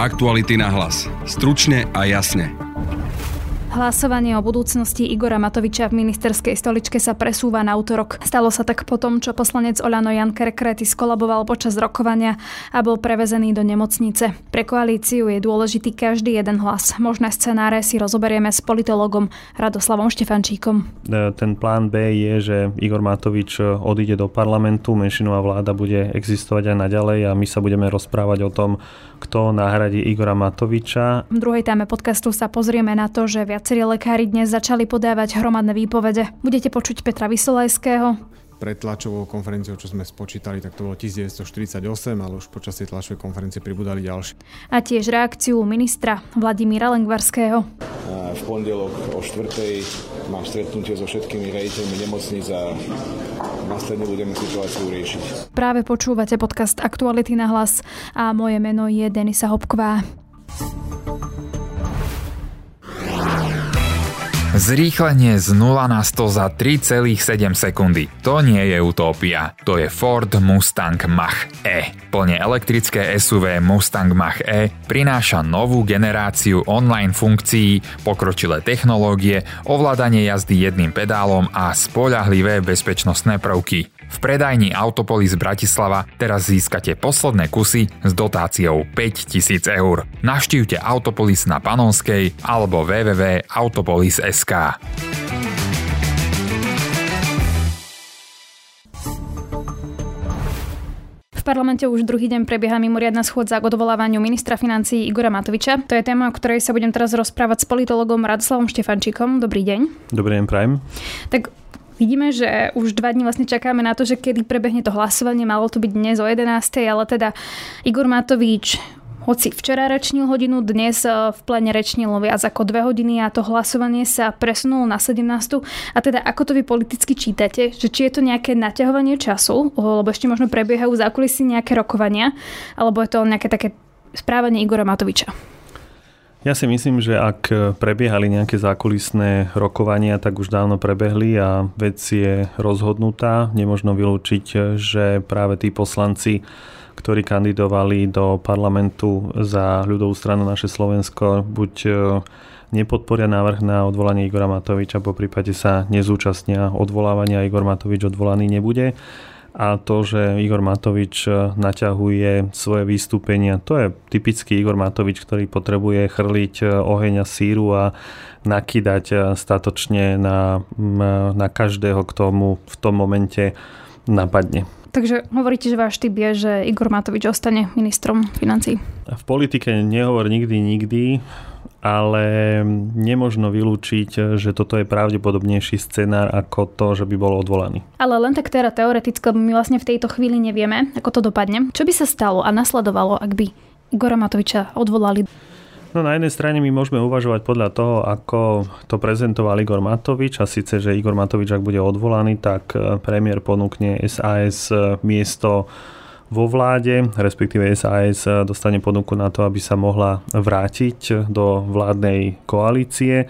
Aktuality na hlas. Stručne a jasne. Hlasovanie o budúcnosti Igora Matoviča v ministerskej stoličke sa presúva na útorok. Stalo sa tak potom, čo poslanec Olano Jan Kerkrety skolaboval počas rokovania a bol prevezený do nemocnice. Pre koalíciu je dôležitý každý jeden hlas. Možné scenáre si rozoberieme s politologom Radoslavom Štefančíkom. E, ten plán B je, že Igor Matovič odíde do parlamentu, menšinová vláda bude existovať aj naďalej a my sa budeme rozprávať o tom, kto nahradí Igora Matoviča. V druhej téme podcastu sa pozrieme na to, že viacerí lekári dnes začali podávať hromadné výpovede. Budete počuť Petra Vysolajského, pred tlačovou konferenciou, čo sme spočítali, tak to bolo 1948, ale už počas tej tlačovej konferencie pribudali ďalšie. A tiež reakciu ministra Vladimíra Lengvarského. V pondelok o 4. mám stretnutie so všetkými rejiteľmi nemocníc a následne budeme situáciu riešiť. Práve počúvate podcast Aktuality na hlas a moje meno je Denisa Hopková. Zrýchlenie z 0 na 100 za 3,7 sekundy. To nie je utópia. To je Ford Mustang Mach-E. Plne elektrické SUV Mustang Mach-E prináša novú generáciu online funkcií, pokročilé technológie, ovládanie jazdy jedným pedálom a spoľahlivé bezpečnostné prvky. V predajni Autopolis Bratislava teraz získate posledné kusy s dotáciou 5000 eur. Navštívte Autopolis na Panonskej alebo www.autopolis.sk. V parlamente už druhý deň prebieha mimoriadna schôdza k odvolávaniu ministra financí Igora Matoviča. To je téma, o ktorej sa budem teraz rozprávať s politologom Radoslavom Štefančíkom. Dobrý deň. Dobrý deň, prajem. Tak Vidíme, že už dva dní vlastne čakáme na to, že kedy prebehne to hlasovanie. Malo to byť dnes o 11. ale teda Igor Matovič hoci včera rečnil hodinu, dnes e, v plene rečnil viac ako dve hodiny a to hlasovanie sa presunulo na 17. A teda ako to vy politicky čítate, že či je to nejaké naťahovanie času, lebo ešte možno prebiehajú zákulisí nejaké rokovania, alebo je to nejaké také správanie Igora Matoviča? Ja si myslím, že ak prebiehali nejaké zákulisné rokovania, tak už dávno prebehli a vec je rozhodnutá. Nemožno vylúčiť, že práve tí poslanci, ktorí kandidovali do parlamentu za ľudovú stranu naše Slovensko, buď e, nepodporia návrh na odvolanie Igora Matoviča, po prípade sa nezúčastnia odvolávania Igor Matovič odvolaný nebude a to, že Igor Matovič e, naťahuje svoje vystúpenia, to je typický Igor Matovič, ktorý potrebuje chrliť e, oheň a síru a nakýdať e, statočne na, na každého, kto mu v tom momente napadne. Takže hovoríte, že váš typ je, že Igor Matovič ostane ministrom financí? V politike nehovor nikdy, nikdy ale nemožno vylúčiť, že toto je pravdepodobnejší scenár ako to, že by bol odvolaný. Ale len tak teda teoreticky, my vlastne v tejto chvíli nevieme, ako to dopadne. Čo by sa stalo a nasledovalo, ak by Igora Matoviča odvolali? No na jednej strane my môžeme uvažovať podľa toho, ako to prezentoval Igor Matovič a síce, že Igor Matovič, ak bude odvolaný, tak premiér ponúkne SAS miesto vo vláde, respektíve SAS dostane ponuku na to, aby sa mohla vrátiť do vládnej koalície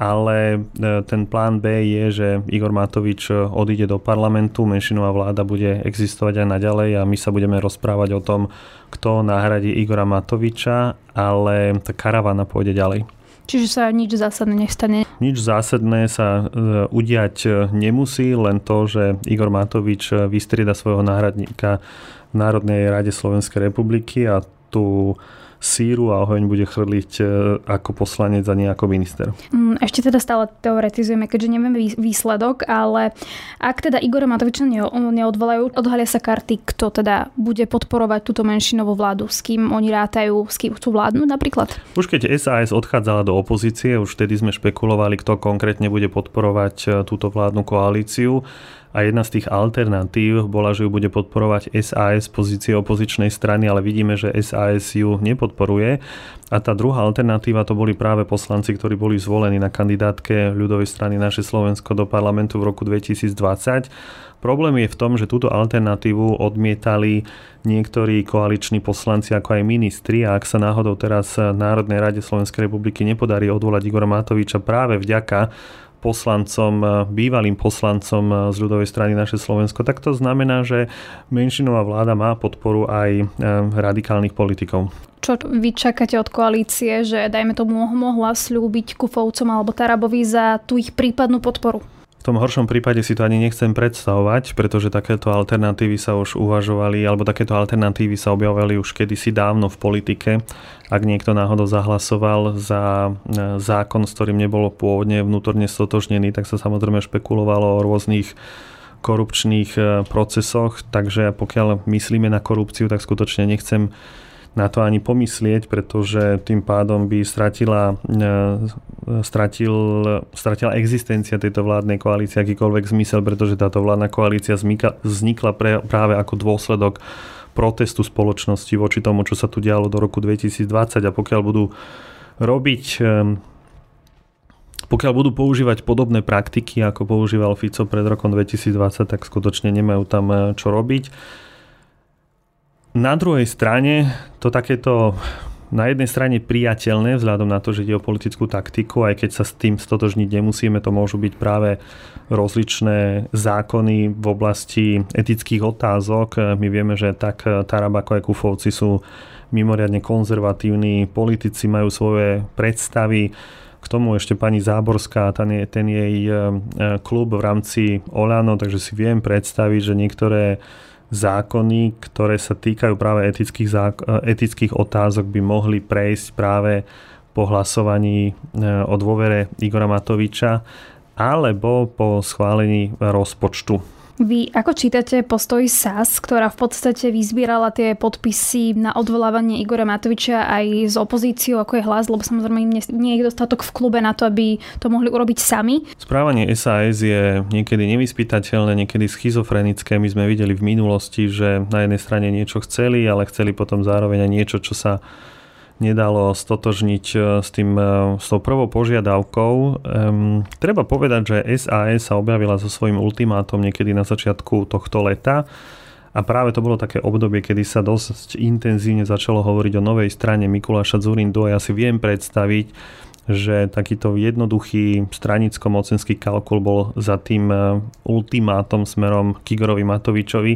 ale e, ten plán B je, že Igor Matovič odíde do parlamentu, menšinová vláda bude existovať aj naďalej a my sa budeme rozprávať o tom, kto nahradí Igora Matoviča, ale tá karavana pôjde ďalej. Čiže sa nič zásadné nestane? Nič zásadné sa e, udiať nemusí, len to, že Igor Matovič vystrieda svojho náhradníka Národnej rade Slovenskej republiky a tu síru a oheň bude chrliť e, ako poslanec a nie ako minister. Mm, ešte teda stále teoretizujeme, keďže nevieme výsledok, ale ak teda Igora Matoviča neodvolajú, odhalia sa karty, kto teda bude podporovať túto menšinovú vládu, s kým oni rátajú, s kým chcú vládnuť napríklad? Už keď SAS odchádzala do opozície, už vtedy sme špekulovali, kto konkrétne bude podporovať e, túto vládnu koalíciu a jedna z tých alternatív bola, že ju bude podporovať SAS pozície opozičnej strany, ale vidíme, že SAS ju nepodporuje. A tá druhá alternatíva to boli práve poslanci, ktorí boli zvolení na kandidátke ľudovej strany naše Slovensko do parlamentu v roku 2020. Problém je v tom, že túto alternatívu odmietali niektorí koaliční poslanci ako aj ministri a ak sa náhodou teraz Národnej rade Slovenskej republiky nepodarí odvolať Igora Matoviča práve vďaka poslancom, bývalým poslancom z ľudovej strany naše Slovensko, tak to znamená, že menšinová vláda má podporu aj radikálnych politikov. Čo vy čakáte od koalície, že dajme tomu mohla slúbiť Kufovcom alebo Tarabovi za tú ich prípadnú podporu? V tom horšom prípade si to ani nechcem predstavovať, pretože takéto alternatívy sa už uvažovali, alebo takéto alternatívy sa objavovali už kedysi dávno v politike. Ak niekto náhodou zahlasoval za e, zákon, s ktorým nebolo pôvodne vnútorne stotožnený, tak sa samozrejme špekulovalo o rôznych korupčných e, procesoch, takže pokiaľ myslíme na korupciu, tak skutočne nechcem na to ani pomyslieť, pretože tým pádom by stratila, e, stratil, stratila existencia tejto vládnej koalície akýkoľvek zmysel, pretože táto vládna koalícia vznikla, pre, práve ako dôsledok protestu spoločnosti voči tomu, čo sa tu dialo do roku 2020 a pokiaľ budú robiť e, pokiaľ budú používať podobné praktiky, ako používal Fico pred rokom 2020, tak skutočne nemajú tam e, čo robiť. Na druhej strane to takéto na jednej strane priateľné vzhľadom na to, že ide o politickú taktiku, aj keď sa s tým stotožniť nemusíme, to môžu byť práve rozličné zákony v oblasti etických otázok. My vieme, že tak Tarab ako aj Kufovci sú mimoriadne konzervatívni, politici majú svoje predstavy, k tomu ešte pani Záborská, ten, je, ten jej e, klub v rámci Olano, takže si viem predstaviť, že niektoré zákony, ktoré sa týkajú práve etických, zák- etických otázok, by mohli prejsť práve po hlasovaní e, o dôvere Igora Matoviča alebo po schválení rozpočtu vy ako čítate postoj SAS, ktorá v podstate vyzbierala tie podpisy na odvolávanie Igora Matoviča aj s opozíciou, ako je hlas, lebo samozrejme im nie je dostatok v klube na to, aby to mohli urobiť sami? Správanie SAS je niekedy nevyspytateľné, niekedy schizofrenické. My sme videli v minulosti, že na jednej strane niečo chceli, ale chceli potom zároveň aj niečo, čo sa nedalo stotožniť e, s, tým, e, s tou prvou požiadavkou. Um, treba povedať, že SAS sa objavila so svojím ultimátom niekedy na začiatku tohto leta. A práve to bolo také obdobie, kedy sa dosť intenzívne začalo hovoriť o novej strane Mikuláša Zurindu a ja si viem predstaviť, že takýto jednoduchý stranicko-mocenský kalkul bol za tým e, ultimátom smerom k Igorovi Matovičovi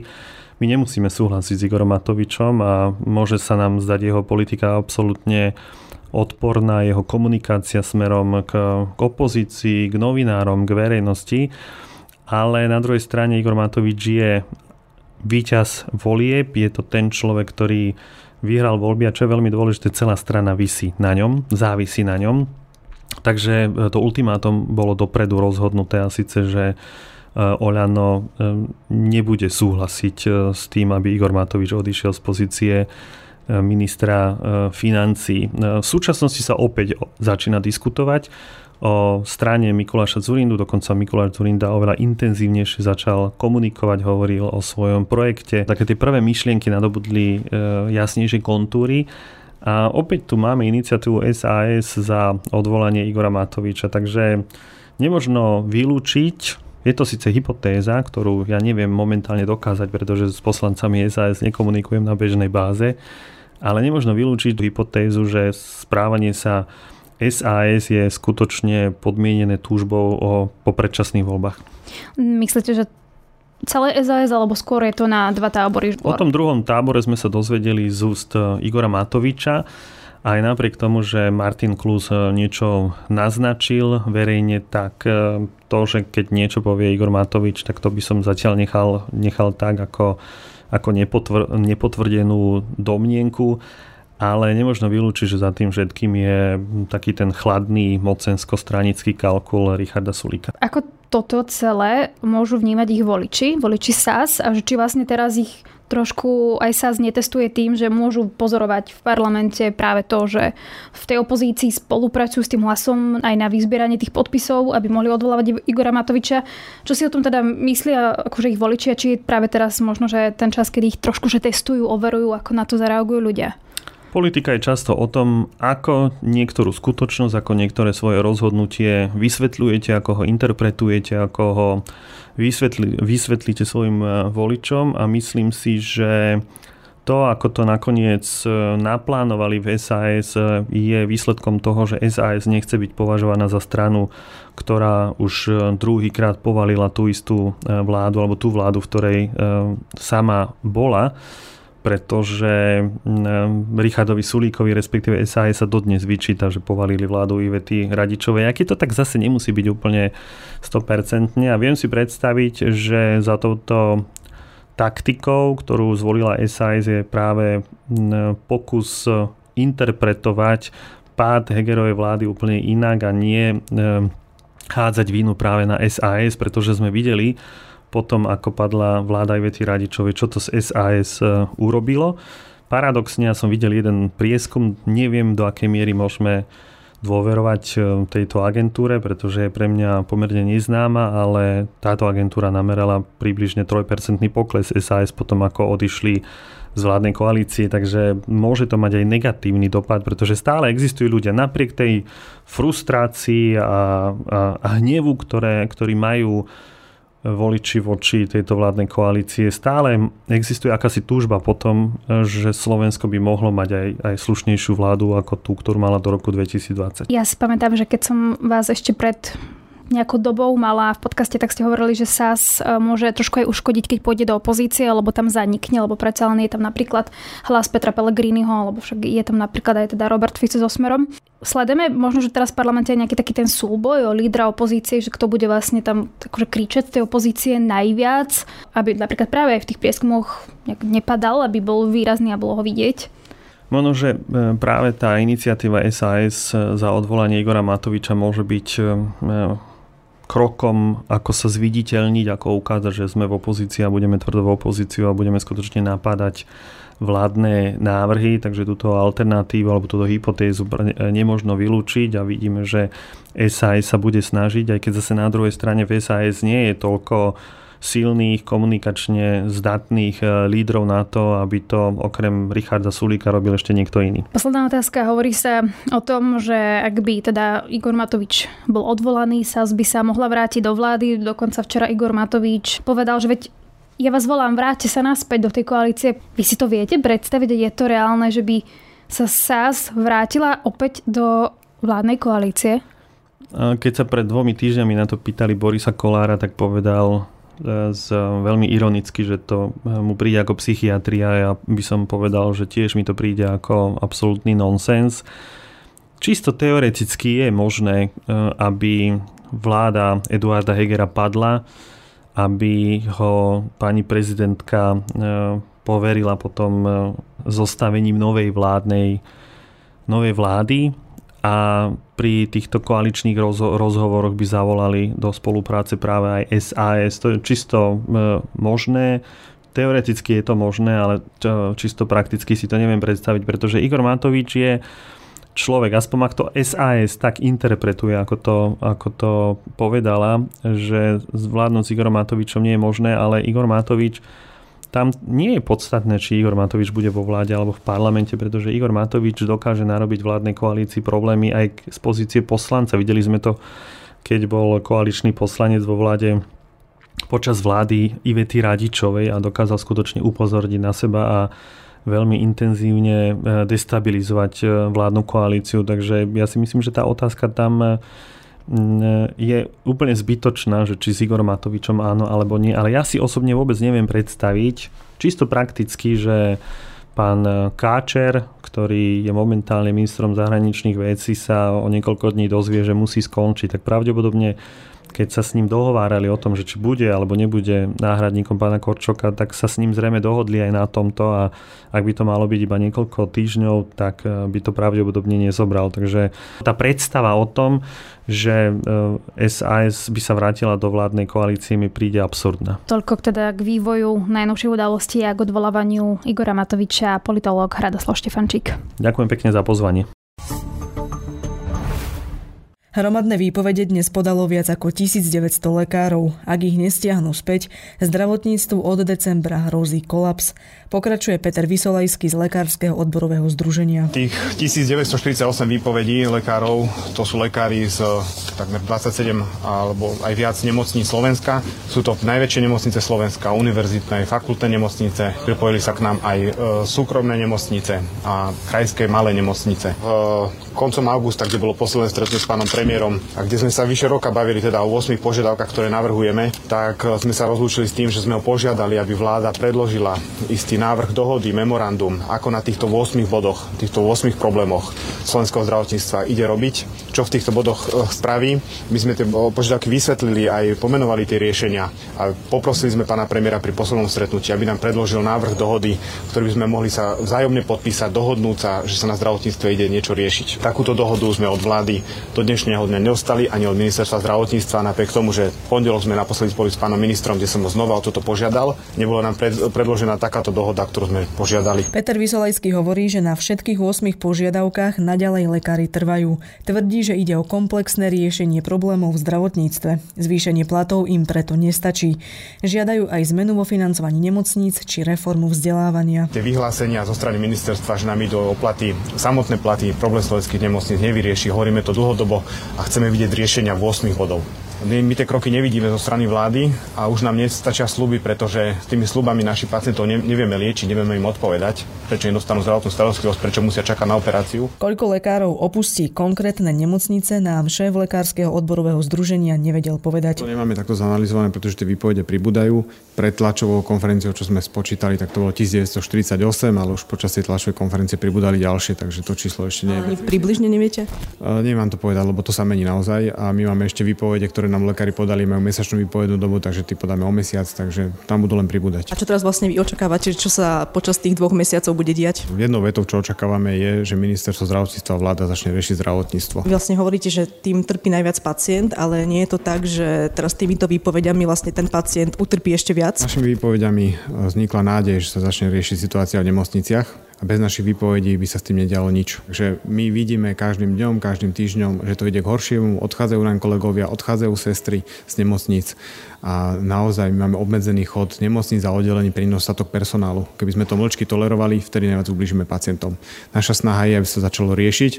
my nemusíme súhlasiť s Igorom Matovičom a môže sa nám zdať jeho politika absolútne odporná, jeho komunikácia smerom k, k opozícii, k novinárom, k verejnosti. Ale na druhej strane Igor Matovič je víťaz volieb, je to ten človek, ktorý vyhral voľby a čo je veľmi dôležité, celá strana vysí na ňom, závisí na ňom. Takže to ultimátum bolo dopredu rozhodnuté a síce, že Oľano eh, nebude súhlasiť eh, s tým, aby Igor Matovič odišiel z pozície ministra financí. V súčasnosti sa opäť začína diskutovať o strane Mikuláša Zurindu, dokonca Mikuláš Zurinda oveľa intenzívnejšie začal komunikovať, hovoril o svojom projekte. Také tie prvé myšlienky nadobudli jasnejšie kontúry. A opäť tu máme iniciatívu SAS za odvolanie Igora Matoviča, takže nemožno vylúčiť, je to síce hypotéza, ktorú ja neviem momentálne dokázať, pretože s poslancami SAS nekomunikujem na bežnej báze, ale nemôžno vylúčiť tú hypotézu, že správanie sa SAS je skutočne podmienené túžbou o, po predčasných voľbách. Myslíte, že celé SAS, alebo skôr je to na dva tábory? O tom druhom tábore sme sa dozvedeli z úst Igora Matoviča. Aj napriek tomu, že Martin Klus e, niečo naznačil verejne, tak e, to, že keď niečo povie Igor Matovič, tak to by som zatiaľ nechal, nechal tak ako, ako nepotvr, nepotvrdenú domnienku. Ale nemožno vylúčiť, že za tým všetkým je taký ten chladný mocensko-stranický kalkul Richarda Sulika. Ako toto celé môžu vnímať ich voliči, voliči SAS a že či vlastne teraz ich trošku aj sa znetestuje tým, že môžu pozorovať v parlamente práve to, že v tej opozícii spolupracujú s tým hlasom aj na vyzbieranie tých podpisov, aby mohli odvolávať Igora Matoviča. Čo si o tom teda myslia akože ich voličia, či je práve teraz možno, že ten čas, kedy ich trošku že testujú, overujú, ako na to zareagujú ľudia? Politika je často o tom, ako niektorú skutočnosť, ako niektoré svoje rozhodnutie vysvetľujete, ako ho interpretujete, ako ho vysvetli, vysvetlíte svojim e, voličom. A myslím si, že to, ako to nakoniec e, naplánovali v SAS, e, je výsledkom toho, že SAS nechce byť považovaná za stranu, ktorá už druhýkrát povalila tú istú vládu, alebo tú vládu, v ktorej sama bola pretože Richardovi Sulíkovi, respektíve SAS sa dodnes vyčíta, že povalili vládu Ivety Radičovej. Aký to tak zase nemusí byť úplne 100%. A viem si predstaviť, že za touto taktikou, ktorú zvolila SAS, je práve pokus interpretovať pád Hegerovej vlády úplne inak a nie hádzať vínu práve na SAS, pretože sme videli potom, ako padla vláda Ivety Radičovej, čo to z SAS e, urobilo. Paradoxne ja som videl jeden prieskum, neviem do akej miery môžeme dôverovať e, tejto agentúre, pretože je pre mňa pomerne neznáma, ale táto agentúra namerala približne 3% pokles SAS potom ako odišli z vládnej koalície, takže môže to mať aj negatívny dopad, pretože stále existujú ľudia napriek tej frustrácii a, a, a hnevu, ktoré, ktorí majú voliči voči tejto vládnej koalície. Stále existuje akási túžba potom, že Slovensko by mohlo mať aj, aj slušnejšiu vládu ako tú, ktorú mala do roku 2020. Ja si pamätám, že keď som vás ešte pred nejakou dobou mala v podcaste, tak ste hovorili, že SAS e, môže trošku aj uškodiť, keď pôjde do opozície, lebo tam zanikne, lebo predsa len je tam napríklad hlas Petra Pellegriniho, alebo však je tam napríklad aj teda Robert Fico so Smerom. Sledujeme možno, že teraz v parlamente je nejaký taký ten súboj o lídra opozície, že kto bude vlastne tam akože kričať tej opozície najviac, aby napríklad práve aj v tých prieskumoch nepadal, aby bol výrazný a bolo ho vidieť. Možno, že e, práve tá iniciatíva SAS za odvolanie Igora Matoviča môže byť e, krokom, ako sa zviditeľniť, ako ukázať, že sme v opozícii a budeme tvrdo v opozíciu a budeme skutočne napádať vládne návrhy, takže túto alternatívu alebo túto hypotézu nemožno vylúčiť a vidíme, že SAS sa bude snažiť, aj keď zase na druhej strane v SAS nie je toľko silných, komunikačne zdatných eh, lídrov na to, aby to okrem Richarda Sulíka robil ešte niekto iný. Posledná otázka. Hovorí sa o tom, že ak by teda Igor Matovič bol odvolaný, sa by sa mohla vrátiť do vlády. Dokonca včera Igor Matovič povedal, že veď ja vás volám, vráťte sa naspäť do tej koalície. Vy si to viete predstaviť? Je to reálne, že by sa SAS vrátila opäť do vládnej koalície? Keď sa pred dvomi týždňami na to pýtali Borisa Kolára, tak povedal, z, veľmi ironicky, že to eh, mu príde ako psychiatria. Ja by som povedal, že tiež mi to príde ako absolútny nonsens. Čisto teoreticky je možné, eh, aby vláda Eduarda Hegera padla, aby ho pani prezidentka eh, poverila potom zostavením novej vládnej novej vlády a pri týchto koaličných rozho- rozhovoroch by zavolali do spolupráce práve aj SAS. To je čisto e, možné. Teoreticky je to možné, ale čisto prakticky si to neviem predstaviť, pretože Igor Matovič je človek, aspoň ak to SAS tak interpretuje, ako to, ako to povedala, že zvládnuť s Igorom Matovičom nie je možné, ale Igor Matovič tam nie je podstatné, či Igor Matovič bude vo vláde alebo v parlamente, pretože Igor Matovič dokáže narobiť vládnej koalícii problémy aj z pozície poslanca. Videli sme to, keď bol koaličný poslanec vo vláde počas vlády Ivety Radičovej a dokázal skutočne upozorniť na seba a veľmi intenzívne e, destabilizovať e, vládnu koalíciu. Takže ja si myslím, že tá otázka tam e, je úplne zbytočná, že či s Igorom Matovičom áno alebo nie, ale ja si osobne vôbec neviem predstaviť, čisto prakticky, že pán Káčer, ktorý je momentálne ministrom zahraničných vecí, sa o niekoľko dní dozvie, že musí skončiť, tak pravdepodobne keď sa s ním dohovárali o tom, že či bude alebo nebude náhradníkom pána Korčoka, tak sa s ním zrejme dohodli aj na tomto a ak by to malo byť iba niekoľko týždňov, tak eh, by to pravdepodobne nezobral. Takže tá predstava o tom, že SAS eh, by sa vrátila do vládnej koalície mi príde absurdná. Toľko teda k vývoju najnovších udalostí a k odvolávaniu Igora Matoviča a politológ Hradoslav Štefančík. Ďakujem pekne za pozvanie. Hromadné výpovede dnes podalo viac ako 1900 lekárov. Ak ich nestiahnu späť, zdravotníctvu od decembra hrozí kolaps. Pokračuje Peter Vysolajský z Lekárskeho odborového združenia. Tých 1948 výpovedí lekárov, to sú lekári z takmer 27 alebo aj viac nemocníc Slovenska. Sú to najväčšie nemocnice Slovenska, univerzitné, fakultné nemocnice. Pripojili sa k nám aj e, súkromné nemocnice a krajské malé nemocnice. V koncom augusta, kde bolo posledné stretnutie s pánom premiérom a kde sme sa vyše roka bavili teda o 8 požiadavkách, ktoré navrhujeme, tak e, sme sa rozlúčili s tým, že sme ho požiadali, aby vláda predložila istý návrh dohody, memorandum, ako na týchto 8 bodoch, týchto 8 problémoch slovenského zdravotníctva ide robiť, čo v týchto bodoch e, spraví. My sme tie požiadavky vysvetlili aj pomenovali tie riešenia a poprosili sme pána premiéra pri poslednom stretnutí, aby nám predložil návrh dohody, ktorý by sme mohli sa vzájomne podpísať, dohodnúť sa, že sa na zdravotníctve ide niečo riešiť. Takúto dohodu sme od vlády do dnešného dňa neostali ani od ministerstva zdravotníctva, napriek tomu, že pondelok sme naposledy spolu s pánom ministrom, kde som ho znova o toto požiadal. Nebolo nám predložená takáto dohoda, ktorú sme požiadali. Peter Vysolajský hovorí, že na všetkých 8 požiadavkách naďalej lekári trvajú. Tvrdí, že ide o komplexné riešenie problémov v zdravotníctve. Zvýšenie platov im preto nestačí. Žiadajú aj zmenu vo financovaní nemocníc či reformu vzdelávania. Tie vyhlásenia zo strany ministerstva, že nám idú o platy, samotné platy, problém slovenských nemocníc nevyrieši. Hovoríme to dlhodobo a chceme vidieť riešenia v 8 bodov. My tie kroky nevidíme zo strany vlády a už nám nestačia sluby, pretože s tými slubami našich pacientov nevieme liečiť, nevieme im odpovedať, prečo nedostanú zdravotnú starostlivosť, prečo musia čakať na operáciu. Koľko lekárov opustí konkrétne nemocnice, nám šéf Lekárskeho odborového združenia nevedel povedať. To nemáme takto zanalizované, pretože tie výpovede pribúdajú. Pred tlačovou konferenciou, čo sme spočítali, tak to bolo 1948, ale už počas tej tlačovej konferencie pribudali ďalšie, takže to číslo ešte nie je. približne neviete? Neviem vám to povedať, lebo to sa mení naozaj a my máme ešte výpovede, ktoré nám lekári podali, majú mesačnú výpovednú dobu, takže ty podáme o mesiac, takže tam budú len pribúdať. A čo teraz vlastne vy očakávate, čo sa počas tých dvoch mesiacov bude diať? Jednou vetou, čo očakávame, je, že ministerstvo zdravotníctva a vláda začne riešiť zdravotníctvo. Vy vlastne hovoríte, že tým trpí najviac pacient, ale nie je to tak, že teraz týmito výpovediami vlastne ten pacient utrpí ešte viac? Našimi výpovediami vznikla nádej, že sa začne riešiť situácia v nemocniciach bez našich výpovedí by sa s tým nedialo nič. Takže my vidíme každým dňom, každým týždňom, že to ide k horšiemu, odchádzajú nám kolegovia, odchádzajú sestry z nemocníc a naozaj my máme obmedzený chod nemocníc a oddelení pre nedostatok personálu. Keby sme to mlčky tolerovali, vtedy najviac ubližíme pacientom. Naša snaha je, aby sa začalo riešiť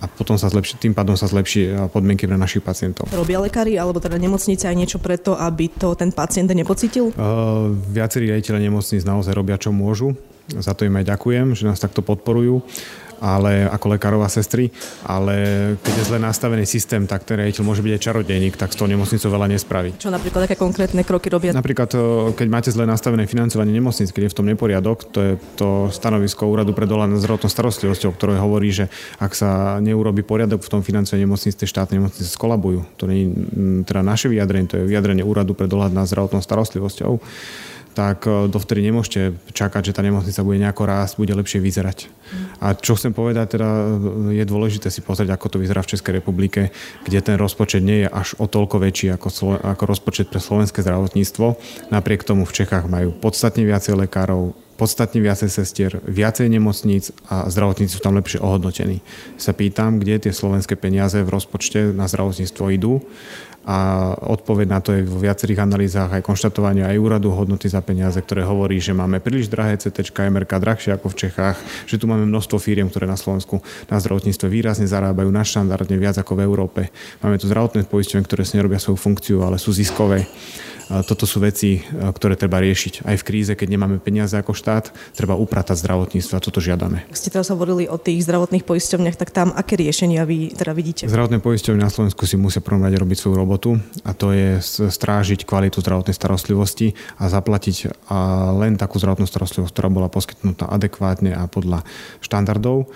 a potom sa zlepší, tým pádom sa zlepší podmienky pre našich pacientov. Robia lekári alebo teda nemocnice aj niečo preto, aby to ten pacient nepocitil? Uh, viacerí riaditeľe nemocníc naozaj robia, čo môžu. Za to im aj ďakujem, že nás takto podporujú ale ako lekárov a sestry, ale keď je zle nastavený systém, tak ten riaditeľ môže byť aj čarodejník, tak s tou nemocnicou veľa nespraví. Čo napríklad, aké konkrétne kroky robia? Napríklad, keď máte zle nastavené financovanie nemocnic, keď je v tom neporiadok, to je to stanovisko Úradu pre dohľad nad zdravotnou starostlivosťou, ktoré hovorí, že ak sa neurobi poriadok v tom financovaní nemocnic, tie štátne nemocnice skolabujú. To nie je teda naše vyjadrenie, to je vyjadrenie Úradu pre dohľad nad zdravotnou starostlivosťou tak e, dovtedy nemôžete čakať, že tá nemocnica bude nejako rásť, bude lepšie vyzerať. A čo chcem povedať, teda e, je dôležité si pozrieť, ako to vyzerá v Českej republike, kde ten rozpočet nie je až o toľko väčší ako, ako rozpočet pre slovenské zdravotníctvo. Napriek tomu v Čechách majú podstatne viacej lekárov, podstatne viacej sestier, viacej nemocníc a zdravotníci sú tam lepšie ohodnotení. Sa pýtam, kde tie slovenské peniaze v rozpočte na zdravotníctvo idú a odpoveď na to je vo viacerých analýzach aj konštatovania aj úradu hodnoty za peniaze, ktoré hovorí, že máme príliš drahé CT, MRK drahšie ako v Čechách, že tu máme množstvo firiem, ktoré na Slovensku na zdravotníctve výrazne zarábajú na štandardne viac ako v Európe. Máme tu zdravotné poisťovne, ktoré si nerobia svoju funkciu, ale sú ziskové. Toto sú veci, e, ktoré treba riešiť. Aj v kríze, keď nemáme peniaze ako štát, treba upratať zdravotníctvo a toto žiadame. Ak ste teraz hovorili o tých zdravotných poisťovniach, tak tam aké riešenia vy teda vidíte? Zdravotné poisťovne na Slovensku si musia prvom rade robiť svoju robotu a to je strážiť kvalitu zdravotnej starostlivosti a zaplatiť len takú zdravotnú starostlivosť, ktorá bola poskytnutá adekvátne a podľa štandardov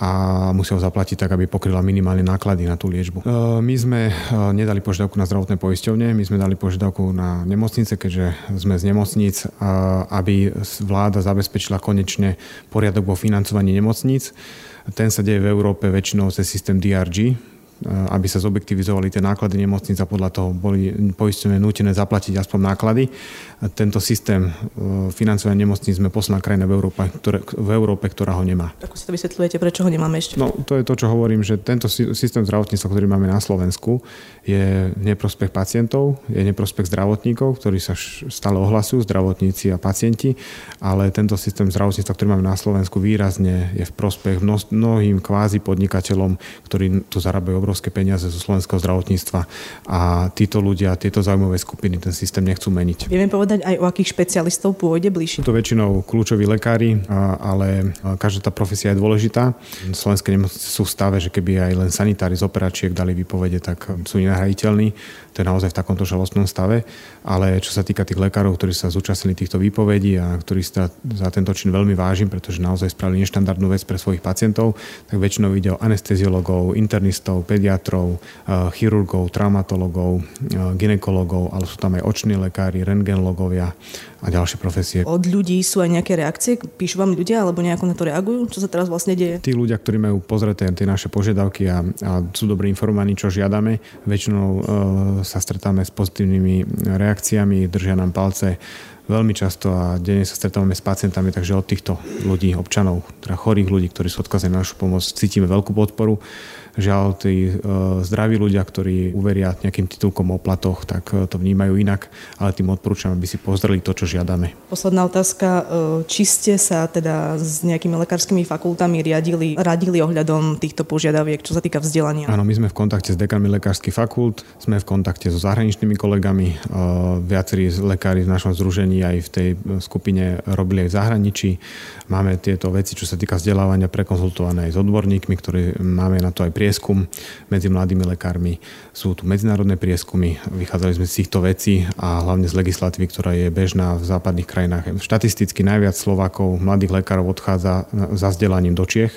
a musia ho zaplatiť tak, aby pokryla minimálne náklady na tú liečbu. E, my sme e, nedali požiadavku na zdravotné poisťovne, my sme dali požiadavku na nemocnice, keďže sme z nemocníc, aby vláda zabezpečila konečne poriadok vo financovaní nemocníc. Ten sa deje v Európe väčšinou cez systém DRG, aby sa zobjektivizovali tie náklady nemocnic a podľa toho boli poistené nutené zaplatiť aspoň náklady. Tento systém e, financovania nemocníc sme posledná krajina v Európe, ktoré, v Európe, ktorá ho nemá. Ako si to vysvetľujete, prečo ho nemáme ešte? No, to je to, čo hovorím, že tento systém zdravotníctva, ktorý máme na Slovensku, je neprospech pacientov, je neprospech zdravotníkov, ktorí sa stále ohlasujú, zdravotníci a pacienti, ale tento systém zdravotníctva, ktorý máme na Slovensku, výrazne je v prospech mnohým kvázi podnikateľom, ktorí tu zarábajú obrovské peniaze zo slovenského zdravotníctva a títo ľudia, tieto zaujímavé skupiny ten systém nechcú meniť. Vieme povedať aj o akých špecialistov pôjde bližšie? To väčšinou kľúčoví lekári, ale každá tá profesia je dôležitá. Slovenské nemocnice sú v stave, že keby aj len sanitári z operačiek dali vypovede, tak sú nenahraditeľní. To je naozaj v takomto žalostnom stave. Ale čo sa týka tých lekárov, ktorí sa zúčastnili týchto výpovedí a ktorí sa za tento čin veľmi vážim, pretože naozaj spravili neštandardnú vec pre svojich pacientov, tak väčšinou ide o anesteziologov, internistov, pediatrov, eh, chirurgov, traumatologov, eh, ginekologov, ale sú tam aj oční lekári, rengenlogovia a ďalšie profesie. Od ľudí sú aj nejaké reakcie? Píšu vám ľudia alebo nejako na to reagujú? Čo sa teraz vlastne deje? Tí ľudia, ktorí majú pozreté tie naše požiadavky a, a sú dobre informovaní, čo žiadame, väčšinou e, sa stretáme s pozitívnymi reakciami, držia nám palce veľmi často a denne sa stretávame s pacientami, takže od týchto ľudí, občanov, teda chorých ľudí, ktorí sú odkazení na našu pomoc, cítime veľkú podporu. Žiaľ, tí e, zdraví ľudia, ktorí uveria nejakým titulkom o platoch, tak e, to vnímajú inak, ale tým odporúčam, aby si pozreli to, čo žiadame. Posledná otázka. E, či ste sa teda s nejakými lekárskymi fakultami riadili, radili ohľadom týchto požiadaviek, čo sa týka vzdelania? Áno, my sme v kontakte s dekanmi lekárskych fakult, sme v kontakte so zahraničnými kolegami, viacerí lekári v našom združení aj v tej skupine robili aj v zahraničí. Máme tieto veci, čo sa týka vzdelávania, prekonzultované aj s odborníkmi, ktorí máme na to aj prieskum medzi mladými lekármi. Sú tu medzinárodné prieskumy, vychádzali sme z týchto vecí a hlavne z legislatívy, ktorá je bežná v západných krajinách. Štatisticky najviac Slovákov, mladých lekárov odchádza za vzdelaním do Čiech,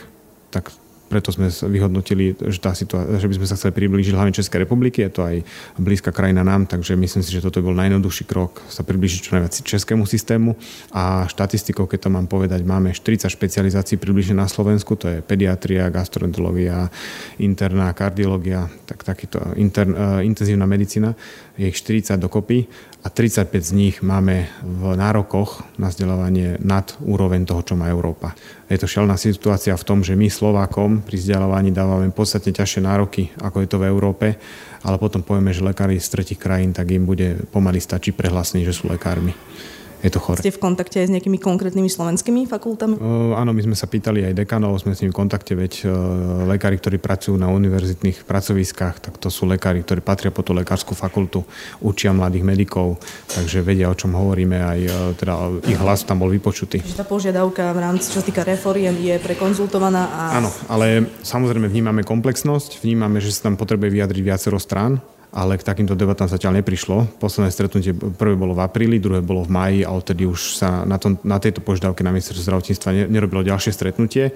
tak preto sme vyhodnotili, že, tá situá- že by sme sa chceli priblížiť hlavne Českej republiky, je to aj blízka krajina nám, takže myslím si, že toto bol najjednoduchší krok sa priblížiť čo najviac českému systému a štatistikou, keď to mám povedať, máme 40 špecializácií približne na Slovensku, to je pediatria, gastroenterológia, interná kardiológia, tak takýto intern, uh, intenzívna medicína, je ich 40 dokopy a 35 z nich máme v nárokoch na vzdelávanie nad úroveň toho, čo má Európa. Je to šelná situácia v tom, že my Slovákom pri vzdelávaní dávame podstatne ťažšie nároky, ako je to v Európe, ale potom povieme, že lekári z tretich krajín, tak im bude pomaly stačiť prehlásenie, že sú lekármi je to chore. Ste v kontakte aj s nejakými konkrétnymi slovenskými fakultami? Uh, áno, my sme sa pýtali aj dekanov, sme s nimi v kontakte, veď uh, lekári, ktorí pracujú na univerzitných pracoviskách, tak to sú lekári, ktorí patria po tú lekárskú fakultu, učia mladých medikov, takže vedia, o čom hovoríme, aj uh, teda ich hlas tam bol vypočutý. Čiže tá požiadavka v rámci, čo sa týka reforiem, je prekonzultovaná a... Áno, ale samozrejme vnímame komplexnosť, vnímame, že sa tam potrebuje vyjadriť viacero strán, ale k takýmto debatám zatiaľ neprišlo. Posledné stretnutie prvé bolo v apríli, druhé bolo v maji a odtedy už sa na, tom, na tejto požiadavke na ministerstvo zdravotníctva nerobilo ďalšie stretnutie. E,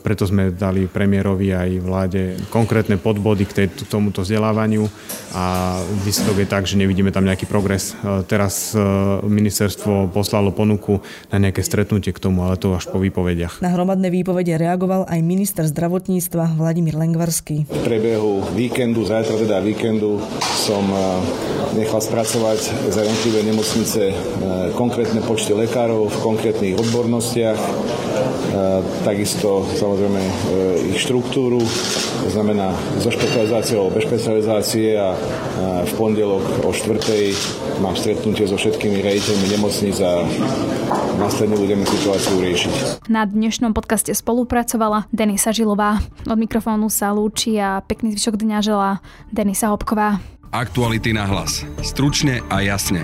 preto sme dali premiérovi aj vláde konkrétne podbody k, tej, k tomuto vzdelávaniu a výsledok je tak, že nevidíme tam nejaký progres. E, teraz e, ministerstvo poslalo ponuku na nejaké stretnutie k tomu, ale to až po výpovediach. Na hromadné výpovede reagoval aj minister zdravotníctva Vladimír Lengvarský. V priebehu víkendu, zajtra teda víkendu, som eh, nechal spracovať za jednotlivé nemocnice eh, konkrétne počty lekárov v konkrétnych odbornostiach, eh, takisto samozrejme ich štruktúru, to znamená so špecializáciou bez špecializácie a v pondelok o štvrtej mám stretnutie so všetkými rejiteľmi nemocníc a následne budeme situáciu riešiť. Na dnešnom podcaste spolupracovala Denisa Žilová. Od mikrofónu sa lúči a pekný zvyšok dňa želá Denisa Hopková. Aktuality na hlas. Stručne a jasne.